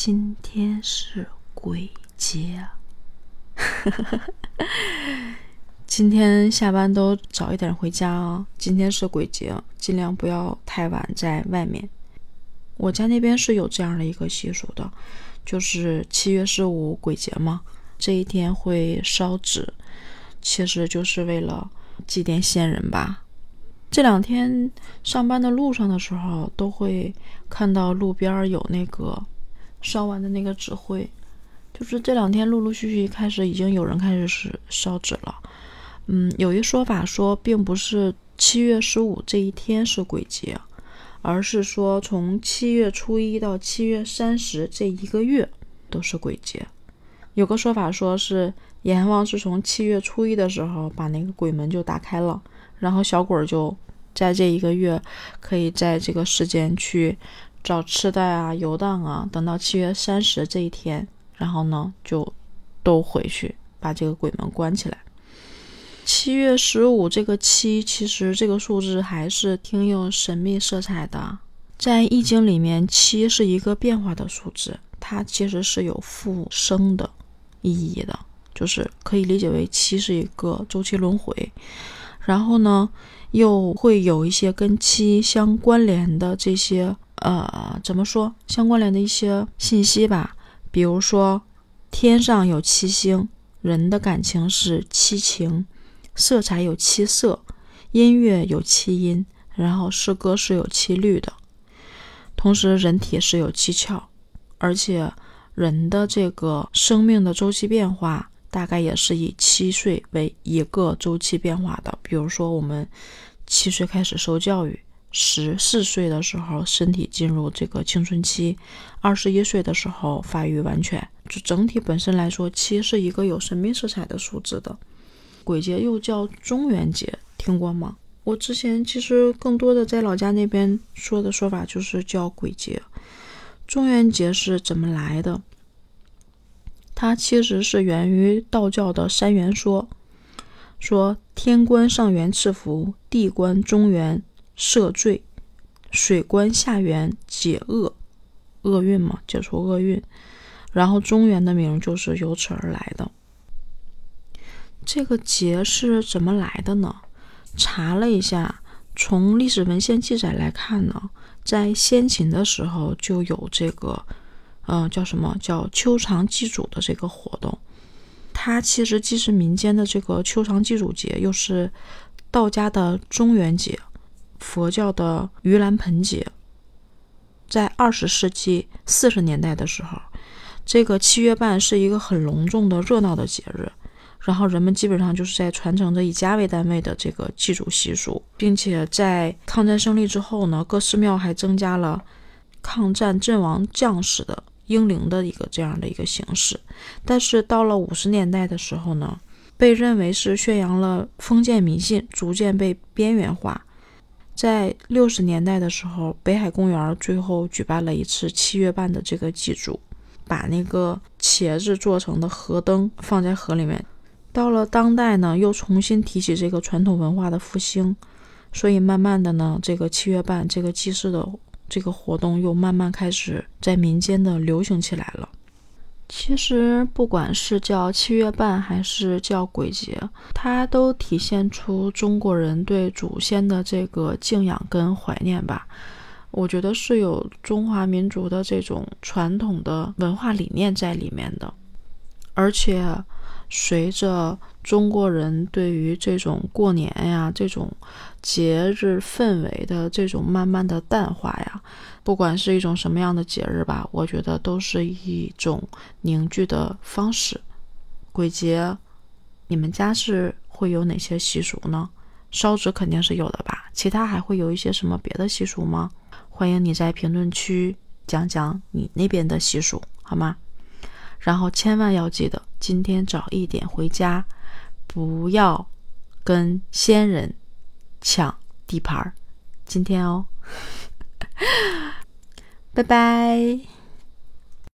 今天是鬼节，今天下班都早一点回家啊！今天是鬼节，尽量不要太晚在外面。我家那边是有这样的一个习俗的，就是七月十五鬼节嘛，这一天会烧纸，其实就是为了祭奠先人吧。这两天上班的路上的时候，都会看到路边有那个。烧完的那个纸灰，就是这两天陆陆续续开始，已经有人开始是烧纸了。嗯，有一说法说，并不是七月十五这一天是鬼节，而是说从七月初一到七月三十这一个月都是鬼节。有个说法说是阎王是从七月初一的时候把那个鬼门就打开了，然后小鬼就在这一个月可以在这个时间去。找吃的啊，游荡啊，等到七月三十这一天，然后呢，就都回去把这个鬼门关起来。七月十五这个七，其实这个数字还是挺有神秘色彩的。在易经里面，七是一个变化的数字，它其实是有复生的意义的，就是可以理解为七是一个周期轮回。然后呢，又会有一些跟七相关联的这些。呃，怎么说相关联的一些信息吧？比如说，天上有七星，人的感情是七情，色彩有七色，音乐有七音，然后诗歌是有七律的。同时，人体是有七窍，而且人的这个生命的周期变化，大概也是以七岁为一个周期变化的。比如说，我们七岁开始受教育。十四岁的时候，身体进入这个青春期；二十一岁的时候，发育完全。就整体本身来说，七是一个有神秘色彩的数字的。鬼节又叫中元节，听过吗？我之前其实更多的在老家那边说的说法就是叫鬼节。中元节是怎么来的？它其实是源于道教的三元说，说天官上元赐福，地官中元。赦罪，水官下元解厄，厄运嘛，解除厄运。然后中原的名就是由此而来的。这个节是怎么来的呢？查了一下，从历史文献记载来看呢，在先秦的时候就有这个，嗯，叫什么叫秋长祭祖的这个活动。它其实既是民间的这个秋长祭祖节，又是道家的中元节。佛教的盂兰盆节，在二十世纪四十年代的时候，这个七月半是一个很隆重的、热闹的节日。然后人们基本上就是在传承着以家为单位的这个祭祖习俗，并且在抗战胜利之后呢，各寺庙还增加了抗战阵亡将士的英灵的一个这样的一个形式。但是到了五十年代的时候呢，被认为是宣扬了封建迷信，逐渐被边缘化。在六十年代的时候，北海公园最后举办了一次七月半的这个祭祖，把那个茄子做成的河灯放在河里面。到了当代呢，又重新提起这个传统文化的复兴，所以慢慢的呢，这个七月半这个祭祀的这个活动又慢慢开始在民间的流行起来了。其实，不管是叫七月半还是叫鬼节，它都体现出中国人对祖先的这个敬仰跟怀念吧。我觉得是有中华民族的这种传统的文化理念在里面的，而且。随着中国人对于这种过年呀、这种节日氛围的这种慢慢的淡化呀，不管是一种什么样的节日吧，我觉得都是一种凝聚的方式。鬼节，你们家是会有哪些习俗呢？烧纸肯定是有的吧？其他还会有一些什么别的习俗吗？欢迎你在评论区讲讲你那边的习俗，好吗？然后千万要记得，今天早一点回家，不要跟仙人抢地盘儿。今天哦，拜拜。